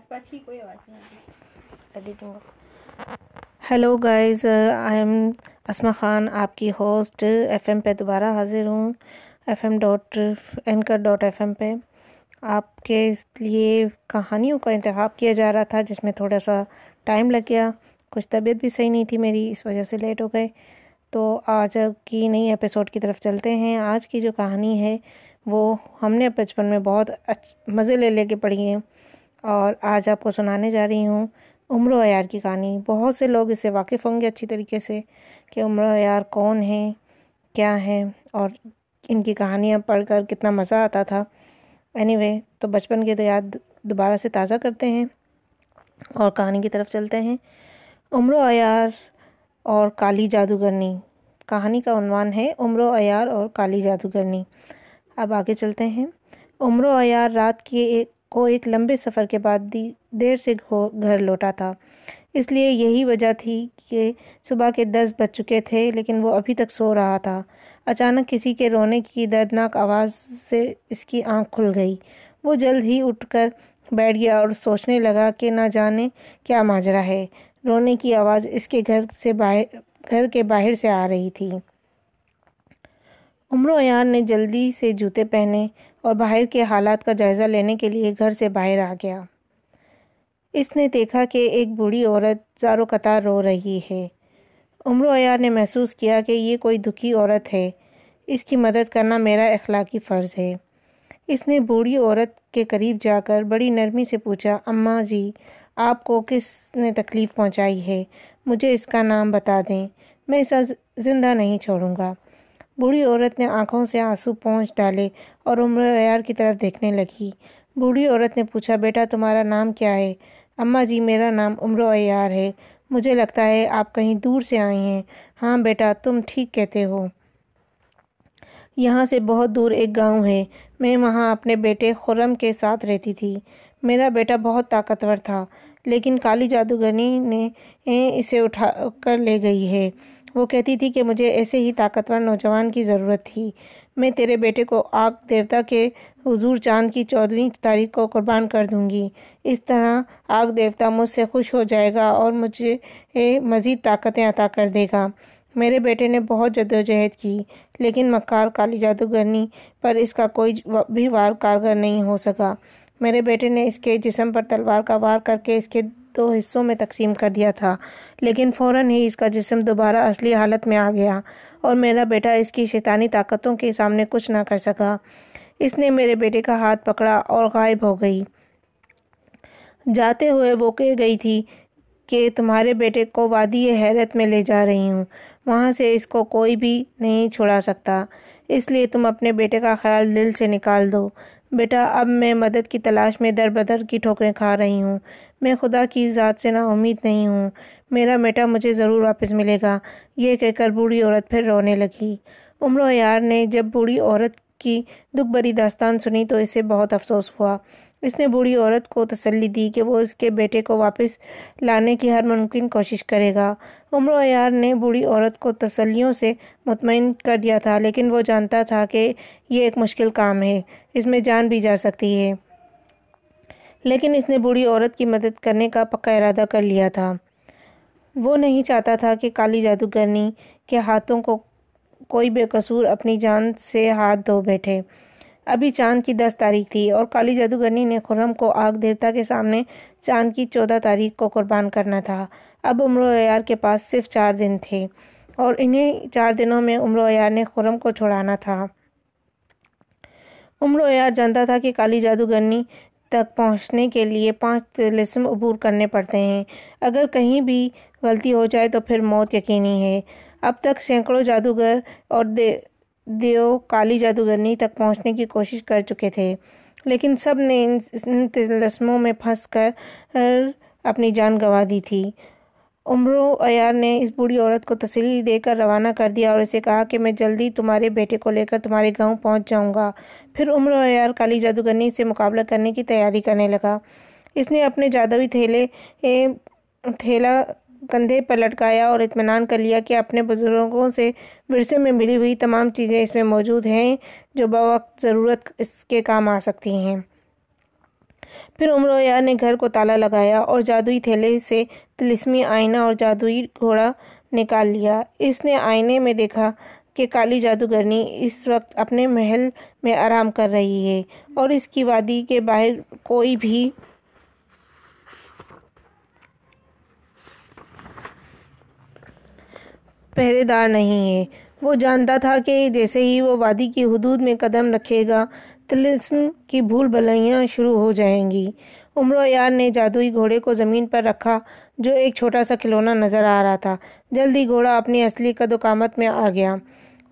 آس پاس کی کوئی آواز نہیں hello guys I am Asma Khan آپ کی ہوسٹ ایف ایم پہ دوبارہ حاضر ہوں۔ F M dot anchor dot F M پہ۔ آپ کے اس لیے کہانیوں کا انتخاب کیا جا رہا تھا، جس میں تھوڑا سا ٹائم لگ گیا۔ کچھ طبیعت بھی صحیح نہیں تھی میری، اس وجہ سے لیٹ ہو گئے۔ تو آج کی نئی ایپیسوڈ کی طرف چلتے ہیں۔ آج کی جو کہانی ہے، وہ ہم نے بچپن میں بہت مزے لے لے کے پڑھی ہیں اور آج آپ کو سنانے جا رہی ہوں عمر و عیار کی کہانی۔ بہت سے لوگ اس سے واقف ہوں گے اچھی طریقے سے کہ عمر و عیار کون ہیں، کیا ہیں، اور ان کی کہانیاں پڑھ کر کتنا مزہ آتا تھا۔ اینی وے تو بچپن کی تو یاد دوبارہ سے تازہ کرتے ہیں اور کہانی کی طرف چلتے ہیں۔ عمر و عیار اور کالی جادوگرنی۔ کہانی کا عنوان ہے عمر و عیار اور کالی جادوگرنی۔ اب آگے چلتے ہیں۔ عمر و عیار رات کے ایک کو ایک لمبے سفر کے بعد دیر سے گھر لوٹا تھا۔ اس لیے یہی وجہ تھی کہ صبح کے دس بج چکے تھے، لیکن وہ ابھی تک سو رہا تھا۔ اچانک کسی کے رونے کی دردناک آواز سے اس کی آنکھ کھل گئی۔ وہ جلد ہی اٹھ کر بیٹھ گیا اور سوچنے لگا کہ نہ جانے کیا ماجرا ہے۔ رونے کی آواز اس کے گھر سے باہر، گھر کے باہر سے آ رہی تھی۔ عمر و عیار نے جلدی سے جوتے پہنے اور باہر کے حالات کا جائزہ لینے کے لیے گھر سے باہر آ گیا۔ اس نے دیکھا کہ ایک بوڑھی عورت زارو قطار رو رہی ہے۔ عمر و عیار نے محسوس کیا کہ یہ کوئی دکھی عورت ہے۔ اس کی مدد کرنا میرا اخلاقی فرض ہے۔ اس نے بوڑھی عورت کے قریب جا کر بڑی نرمی سے پوچھا، اماں جی آپ کو کس نے تکلیف پہنچائی ہے؟ مجھے اس کا نام بتا دیں۔ میں اسے زندہ نہیں چھوڑوں گا۔ بوڑھی عورت نے آنکھوں سے آنسو پہنچ ڈالے اور عمر عیار کی طرف دیکھنے لگی۔ بوڑھی عورت نے پوچھا، بیٹا، تمہارا نام کیا ہے؟ اماں جی میرا نام عمر عیار ہے۔ مجھے لگتا ہے آپ کہیں دور سے آئی ہیں۔ ہاں بیٹا، تم ٹھیک کہتے ہو۔ یہاں سے بہت دور ایک گاؤں ہے۔ میں وہاں اپنے بیٹے خرم کے ساتھ رہتی تھی۔ میرا بیٹا بہت طاقتور تھا، لیکن کالی جادوگرنی نے اسے اٹھا کر لے گئی ہے۔ وہ کہتی تھی کہ مجھے ایسے ہی طاقتور نوجوان کی ضرورت تھی۔ میں تیرے بیٹے کو آگ دیوتا کے حضور چاند کی چودھویں تاریخ کو قربان کر دوں گی۔ اس طرح آگ دیوتا مجھ سے خوش ہو جائے گا اور مجھے مزید طاقتیں عطا کر دے گا۔ میرے بیٹے نے بہت جد و جہد کی، لیکن مکار کالی جادوگرنی پر اس کا کوئی بھی وار کارگر نہیں ہو سکا۔ میرے بیٹے نے اس کے جسم پر تلوار کا وار کر کے اس کے دو حصوں میں تقسیم کر دیا تھا۔ لیکن فوراً ہی اس کا جسم دوبارہ اصلی حالت میں آ گیا اور میرا بیٹا اس کی شیطانی طاقتوں کے سامنے کچھ نہ کر سکا۔ اس نے میرے بیٹے کا ہاتھ پکڑا اور غائب ہو گئی۔ جاتے ہوئے وہ کہہ گئی تھی کہ تمہارے بیٹے کو وادی حیرت میں لے جا رہی ہوں۔ وہاں سے اس کو کوئی بھی نہیں چھوڑا سکتا۔ اس لیے تم اپنے بیٹے کا خیال دل سے نکال دو۔ بیٹا، اب میں مدد کی تلاش میں در بدر کی ٹھوکریں کھا رہی ہوں۔ میں خدا کی ذات سے نا امید نہیں ہوں۔ میرا بیٹا مجھے ضرور واپس ملے گا۔ یہ کہہ کر بوڑھی عورت پھر رونے لگی۔ عمر و یار نے جب بوڑھی عورت کی دکھ بری داستان سنی تو اسے بہت افسوس ہوا۔ اس نے بوڑھی عورت کو تسلی دی کہ وہ اس کے بیٹے کو واپس لانے کی ہر ممکن کوشش کرے گا۔ عمر و یار نے بوڑھی عورت کو تسلیوں سے مطمئن کر دیا تھا، لیکن وہ جانتا تھا کہ یہ ایک مشکل کام ہے، اس میں جان بھی جا سکتی ہے۔ لیکن اس نے بوڑھی عورت کی مدد کرنے کا پکا ارادہ کر لیا تھا۔ وہ نہیں چاہتا تھا کہ کالی جادوگرنی کے ہاتھوں کو کوئی بے قصور اپنی جان سے ہاتھ دھو بیٹھے۔ ابھی چاند کی دس تاریخ تھی اور کالی جادوگرنی نے خرم کو آگ دیوتا کے سامنے چاند کی چودہ تاریخ کو قربان کرنا تھا۔ اب عمر و عیار کے پاس صرف چار دن تھے اور انہیں چار دنوں میں عمر و عیار نے خرم کو چھوڑانا تھا۔ عمر و عیار جانتا تھا کہ کالی جادوگرنی تک پہنچنے کے لیے پانچ تلسم عبور کرنے پڑتے ہیں۔ اگر کہیں بھی غلطی ہو جائے تو پھر موت یقینی ہے۔ اب تک سینکڑوں جادوگر اور دیو کالی جادوگرنی تک پہنچنے کی کوشش کر چکے تھے۔ لیکن سب نے ان تلسموں میں پھنس کر اپنی جان گوا دی تھی۔ عمر و عیار نے اس بوڑھی عورت کو تسلی دے کر روانہ کر دیا اور اسے کہا کہ میں جلدی تمہارے بیٹے کو لے کر تمہارے گاؤں پہنچ جاؤں گا۔ پھر عمر و کالی جادوگرنی سے مقابلہ کرنے کی تیاری کرنے لگا۔ اس نے اپنے جادوی تھیلے تھیلا کندھے پر لٹکایا اور اطمینان کر لیا کہ اپنے بزرگوں سے ورثے میں ملی ہوئی تمام چیزیں اس میں موجود ہیں جو بوقت ضرورت اس کے کام آ سکتی ہیں۔ پھر عمر یار نے گھر کو تالا لگایا اور جادوئی تھیلے سے تلسمی آئینہ اور جادوئی گھوڑا نکال لیا۔ اس نے آئینے میں دیکھا کہ کالی جادوگرنی اس وقت اپنے محل میں آرام کر رہی ہے اور اس کی وادی کے باہر کوئی بھی پہرے دار نہیں ہے۔ وہ جانتا تھا کہ جیسے ہی وہ وادی کی حدود میں قدم رکھے گا تلسم کی بھول بھلائیاں شروع ہو جائیں گی۔ عمر یار نے جادوئی گھوڑے کو زمین پر رکھا، جو ایک چھوٹا سا کھلونا نظر آ رہا تھا۔ جلدی گھوڑا اپنی اصلی قد و قامت میں آ گیا۔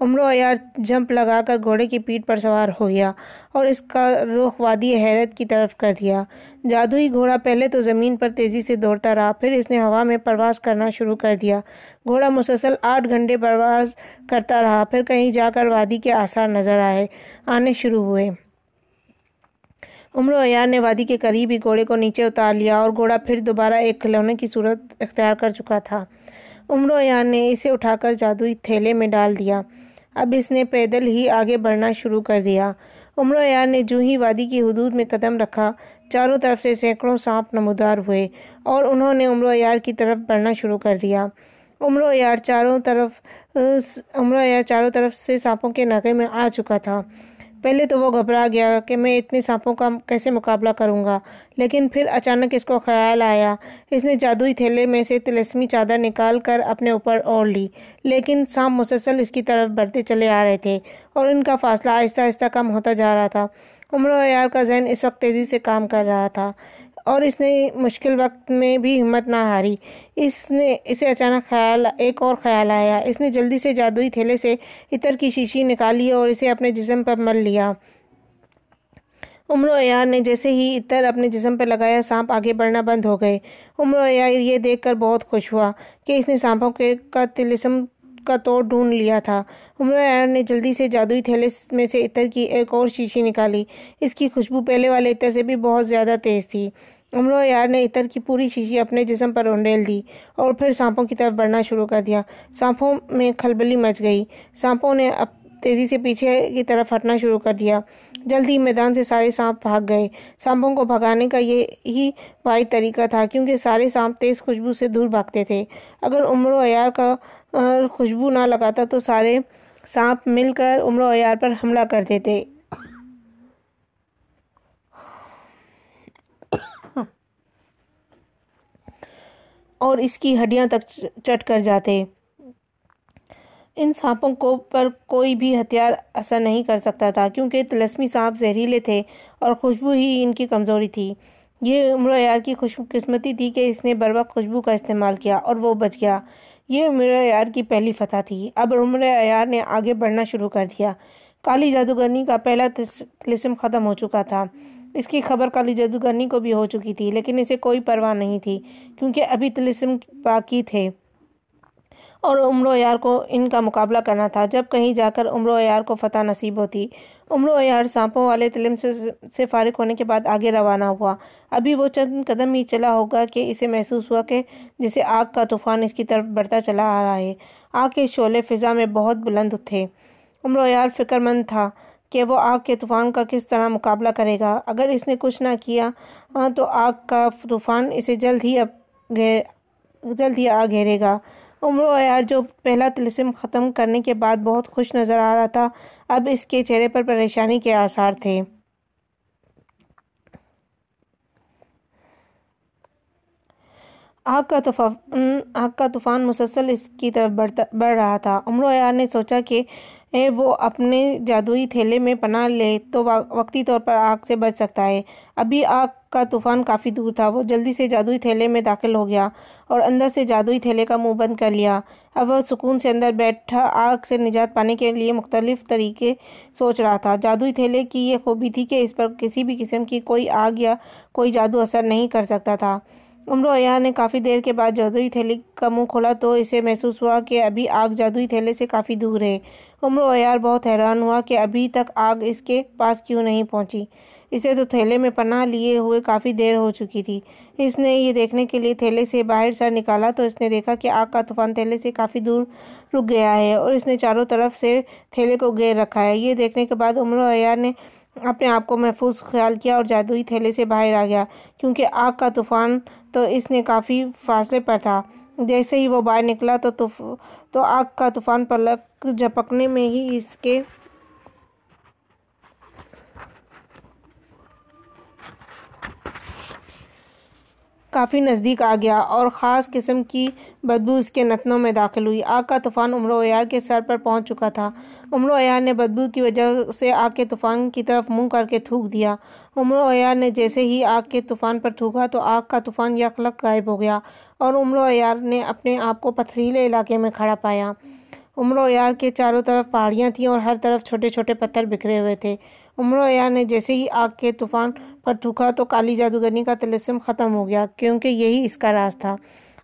عمر یار جمپ لگا کر گھوڑے کی پیٹ پر سوار ہو گیا اور اس کا رخ وادی حیرت کی طرف کر دیا۔ جادوئی گھوڑا پہلے تو زمین پر تیزی سے دوڑتا رہا، پھر اس نے ہوا میں پرواز کرنا شروع کر دیا۔ گھوڑا مسلسل آٹھ گھنٹے پرواز کرتا رہا، پھر کہیں جا کر وادی کے آثار نظر آئے، آنے شروع ہوئے۔ عمر عیار نے وادی کے قریب ہی گھوڑے کو نیچے اتار لیا اور گھوڑا پھر دوبارہ ایک کھلونے کی صورت اختیار کر چکا تھا۔ عمر عیار نے اسے اٹھا کر جادوئی تھیلے میں ڈال دیا۔ اب اس نے پیدل ہی آگے بڑھنا شروع کر دیا۔ عمر یار نے جو ہی وادی کی حدود میں قدم رکھا، چاروں طرف سے سینکڑوں سانپ نمودار ہوئے اور انہوں نے عمر یار کی طرف بڑھنا شروع کر دیا۔ عمر یار چاروں طرف عمر یار چاروں طرف سے سانپوں کے ناکے میں آ چکا تھا۔ پہلے تو وہ گھبرا گیا کہ میں اتنے سانپوں کا کیسے مقابلہ کروں گا؟ لیکن پھر اچانک اس کو خیال آیا۔ اس نے جادوئی تھیلے میں سے تلسمی چادر نکال کر اپنے اوپر اوڑھ لی، لیکن سانپ مسلسل اس کی طرف بڑھتے چلے آ رہے تھے اور ان کا فاصلہ آہستہ آہستہ کم ہوتا جا رہا تھا۔ عمر و عیار کا ذہن اس وقت تیزی سے کام کر رہا تھا۔ اور اس نے مشکل وقت میں بھی ہمت نہ ہاری۔ اس نے، اسے اچانک خیال، ایک اور خیال آیا۔ اس نے جلدی سے جادوئی تھیلے سے عطر کی شیشی نکالی اور اسے اپنے جسم پر مل لیا۔ عمر عیار نے جیسے ہی عطر اپنے جسم پر لگایا، سانپ آگے بڑھنا بند ہو گئے۔ عمر عیار یہ دیکھ کر بہت خوش ہوا کہ اس نے سانپوں کے کا تلسم کا توڑ ڈھونڈ لیا تھا۔ عمر عیار نے جلدی سے جادوئی تھیلے میں سے عطر کی ایک اور شیشی نکالی۔ اس کی خوشبو پہلے والے عطر سے بھی بہت زیادہ تیز تھی۔ عمر یار نے عطر کی پوری شیشی اپنے جسم پر انڈیل دی اور پھر سانپوں کی طرف بڑھنا شروع کر دیا۔ سانپوں میں کھلبلی مچ گئی۔ سانپوں نے اب تیزی سے پیچھے کی طرف ہٹنا شروع کر دیا۔ جلدی میدان سے سارے سانپ بھاگ گئے۔ سانپوں کو بھگانے کا یہ ہی واحد طریقہ تھا کیونکہ سارے سانپ تیز خوشبو سے دور بھاگتے تھے۔ اگر عمر و عیار کا خوشبو نہ لگاتا تو سارے سانپ مل کر عمر و عیار پر حملہ کر دیتے۔ اور اس کی ہڈیاں تک چٹ کر جاتے۔ ان سانپوں کو پر کوئی بھی ہتھیار اثر نہیں کر سکتا تھا، کیونکہ تلسمی سانپ زہریلے تھے اور خوشبو ہی ان کی کمزوری تھی۔ یہ عمر عیار کی خوش قسمتی تھی کہ اس نے بر وقت خوشبو کا استعمال کیا اور وہ بچ گیا۔ یہ عمر عیار کی پہلی فتح تھی۔ اب عمر عیار نے آگے بڑھنا شروع کر دیا۔ کالی جادوگرنی کا پہلا تلسم ختم ہو چکا تھا۔ اس کی خبر کالی جادوگرنی کو بھی ہو چکی تھی، لیکن اسے کوئی پرواہ نہیں تھی، کیونکہ ابھی تلسم باقی تھے۔ اور عمر و یار کو ان کا مقابلہ کرنا تھا۔ جب کہیں جا کر عمر و یار کو فتح نصیب ہوتی، عمر و یار سانپوں والے تلم سے فارغ ہونے کے بعد آگے روانہ ہوا۔ ابھی وہ چند قدم ہی چلا ہوگا کہ اسے محسوس ہوا کہ جسے آگ کا طوفان اس کی طرف بڑھتا چلا آ رہا ہے۔ آگ کے شعلے فضا میں بہت بلند تھے۔ عمر و یار فکر مند تھا کہ وہ آگ کے طوفان کا کس طرح مقابلہ کرے گا۔ اگر اس نے کچھ نہ کیا ہاں، تو آگ کا طوفان اسے جلد ہی اب جلد ہی آ گھیرے گا۔ عمر عیار جو پہلا تلسم ختم کرنے کے بعد بہت خوش نظر آ رہا تھا، اب اس کے چہرے پر پریشانی کے آثار تھے۔ آگ کا طوفان، آگ کا طوفان مسلسل اس کی طرف بڑھ رہا تھا۔ عمر عیار نے سوچا کہ وہ اپنے جادوئی تھیلے میں پناہ لے تو وقتی طور پر آگ سے بچ سکتا ہے۔ ابھی آگ کا طوفان کافی دور تھا۔ وہ جلدی سے جادوئی تھیلے میں داخل ہو گیا اور اندر سے جادوئی تھیلے کا منہ بند کر لیا۔ اب وہ سکون سے اندر بیٹھا آگ سے نجات پانے کے لیے مختلف طریقے سوچ رہا تھا۔ جادوئی تھیلے کی یہ خوبی تھی کہ اس پر کسی بھی قسم کی کوئی آگ یا کوئی جادو اثر نہیں کر سکتا تھا۔ عمر عیار نے کافی دیر کے بعد جادوئی تھیلے کا منہ کھولا تو اسے محسوس ہوا کہ ابھی آگ جادوئی تھیلے سے کافی دور ہے۔ عمر عیار بہت حیران ہوا کہ ابھی تک آگ اس کے پاس کیوں نہیں پہنچی۔ اسے تو تھیلے میں پناہ لیے ہوئے کافی دیر ہو چکی تھی۔ اس نے یہ دیکھنے کے لیے تھیلے سے باہر سر نکالا تو اس نے دیکھا کہ آگ کا طوفان تھیلے سے کافی دور رک گیا ہے اور اس نے چاروں طرف سے تھیلے کو گیر رکھا ہے۔ یہ دیکھنے کے بعد عمر و عیار نے اپنے آپ کو محفوظ خیال کیا اور جادوئی تھیلے سے باہر آ گیا، کیونکہ آگ کا طوفان تو اس نے کافی فاصلے پر تھا۔ جیسے ہی وہ باہر نکلا تو تو آگ کا طوفان پلک جھپکنے میں ہی اس کے کافی نزدیک آ گیا اور خاص قسم کی بدبو اس کے نتنوں میں داخل ہوئی۔ آگ کا طوفان عمر عیار کے سر پر پہنچ چکا تھا۔ عمر عیار نے بدبو کی وجہ سے آگ کے طوفان کی طرف منہ کر کے تھوک دیا۔ عمر و عیار نے جیسے ہی آگ کے طوفان پر تھوکا تو آگ کا طوفان یکلک غائب ہو گیا اور عمر عیار نے اپنے آپ کو پتھریلے علاقے میں کھڑا پایا۔ عمر عیار کے چاروں طرف پہاڑیاں تھیں اور ہر طرف چھوٹے چھوٹے پتھر بکھرے ہوئے تھے۔ عمر و عیار نے جیسے ہی آگ کے طوفان پر تھوکا تو کالی جادوگرنی کا تلسم ختم ہو گیا، کیونکہ یہی اس کا راز تھا۔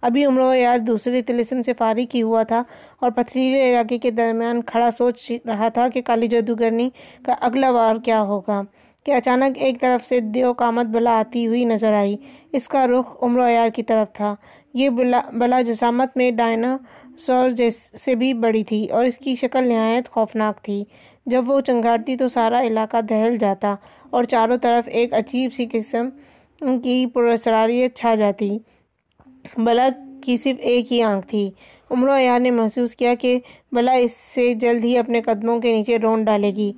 ابھی عمر عیار دوسرے تلسم سے فارغ ہی ہوا تھا اور پتھریلے علاقے کے درمیان کھڑا سوچ رہا تھا کہ کالی جادوگرنی کا اگلا وار کیا ہوگا، کہ اچانک ایک طرف سے دیو قامت بلا آتی ہوئی نظر آئی۔ اس کا رخ عمر عیار کی طرف تھا۔ یہ بلا جسامت میں ڈائنا سور سے بھی بڑی تھی اور اس کی شکل نہایت خوفناک تھی۔ جب وہ چنگارتی تو سارا علاقہ دہل جاتا اور چاروں طرف ایک عجیب سی قسم کی پرسراریت چھا جاتی۔ بلا کی صرف ایک ہی آنکھ تھی۔ عمر عیار نے محسوس کیا کہ بلا اس سے جلد ہی اپنے قدموں کے نیچے رون ڈالے گی۔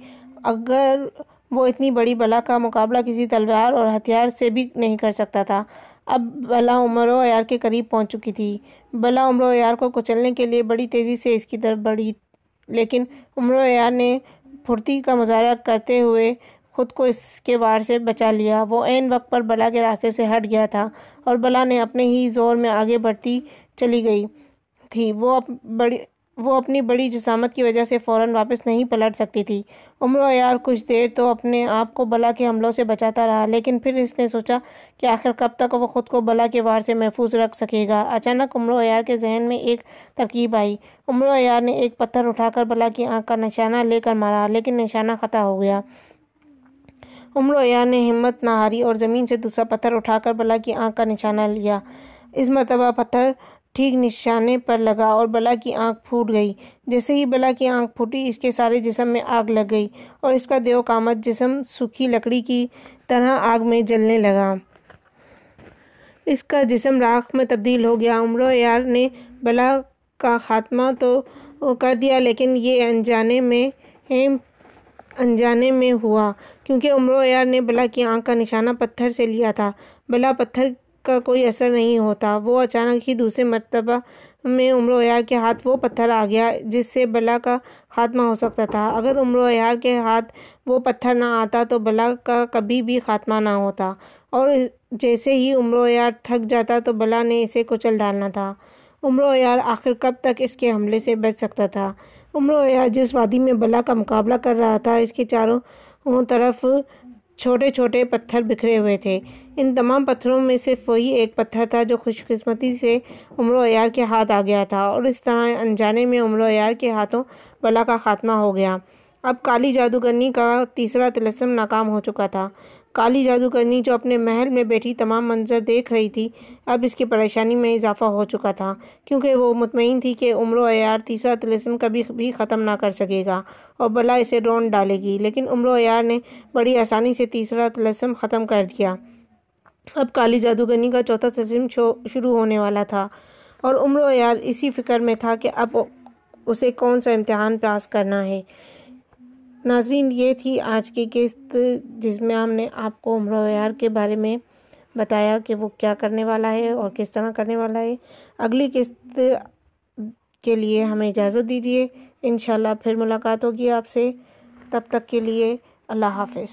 اگر وہ اتنی بڑی بلا کا مقابلہ کسی تلوار اور ہتھیار سے بھی نہیں کر سکتا تھا اب بلا عمر و عیار کے قریب پہنچ چکی تھی۔ بلا عمر و عیار کو کچلنے کے لیے بڑی تیزی سے اس کی طرف بڑھی، لیکن عمر و عیار نے پھرتی کا مظاہرہ کرتے ہوئے خود کو اس کے وار سے بچا لیا۔ وہ عین وقت پر بلا کے راستے سے ہٹ گیا تھا اور بلا نے اپنے ہی زور میں آگے بڑھتی چلی گئی تھی۔ وہ بڑی وہ اپنی بڑی جسامت کی وجہ سے فوراً واپس نہیں پلٹ سکتی تھی۔ عمر و عیار کچھ دیر تو اپنے آپ کو بلا کے حملوں سے بچاتا رہا، لیکن پھر اس نے سوچا کہ آخر کب تک وہ خود کو بلا کے وار سے محفوظ رکھ سکے گا۔ اچانک عمر و عیار کے ذہن میں ایک ترکیب آئی۔ عمر و عیار نے ایک پتھر اٹھا کر بلا کی آنکھ کا نشانہ لے کر مارا، لیکن نشانہ خطا ہو گیا۔ عمر و عیار نے ہمت نہ ہاری اور زمین سے دوسرا پتھر اٹھا کر بلا کی آنکھ کا نشانہ لیا۔ اس مرتبہ پتھر ٹھیک نشانے پر لگا اور بلا کی آنکھ پھوٹ گئی۔ جیسے ہی بلا کی آنکھ پھوٹی، اس کے سارے جسم میں آگ لگ گئی اور اس کا دیو قامت جسم سوکھی لکڑی کی طرح آگ میں جلنے لگا۔ اس کا جسم راکھ میں تبدیل ہو گیا۔ عمر و نے بلا کا خاتمہ تو کر دیا، لیکن یہ انجانے میں انجانے میں ہوا۔ کیونکہ عمر و نے بلا کی آنکھ کا نشانہ پتھر سے لیا تھا۔ بلا پتھر کا کوئی اثر نہیں ہوتا۔ وہ اچانک ہی دوسرے مرتبہ میں عمر و عیار کے ہاتھ وہ پتھر آ گیا جس سے بلا کا خاتمہ ہو سکتا تھا۔ اگر عمر و عیار کے ہاتھ وہ پتھر نہ آتا تو بلا کا کبھی بھی خاتمہ نہ ہوتا۔ اور جیسے ہی عمر و عیار تھک جاتا تو بلا نے اسے کچل ڈالنا تھا۔ عمر و عیار آخر کب تک اس کے حملے سے بچ سکتا تھا؟ عمر و عیار جس وادی میں بلا کا مقابلہ کر رہا تھا، اس کے چاروں طرف چھوٹے چھوٹے پتھر بکھرے ہوئے تھے۔ ان تمام پتھروں میں صرف وہی ایک پتھر تھا جو خوش قسمتی سے عمر و عیار کے ہاتھ آ گیا تھا اور اس طرح انجانے میں عمر و عیار کے ہاتھوں بلا کا خاتمہ ہو گیا۔ اب کالی جادوگرنی کا تیسرا تلسم ناکام ہو چکا تھا۔ کالی جادوگرنی جو اپنے محل میں بیٹھی تمام منظر دیکھ رہی تھی، اب اس کی پریشانی میں اضافہ ہو چکا تھا، کیونکہ وہ مطمئن تھی کہ عمر و عیار تیسرا تلسم کبھی بھی ختم نہ کر سکے گا اور بلا اسے ڈون ڈالے گی، لیکن عمر و عیار نے بڑی آسانی سے تیسرا تلسم ختم کر دیا۔ اب کالی جادوگرنی کا چوتھا تلسم شروع ہونے والا تھا اور عمر و عیار اسی فکر میں تھا کہ اب اسے کون سا امتحان پاس کرنا ہے۔ ناظرین، یہ تھی آج کی قسط جس میں ہم نے آپ کو عمر و کے بارے میں بتایا کہ وہ کیا کرنے والا ہے اور کس طرح کرنے والا ہے۔ اگلی قسط کے لیے ہمیں اجازت دیجیے انشاءاللہ پھر ملاقات ہوگی آپ سے۔ تب تک کے لیے اللہ حافظ۔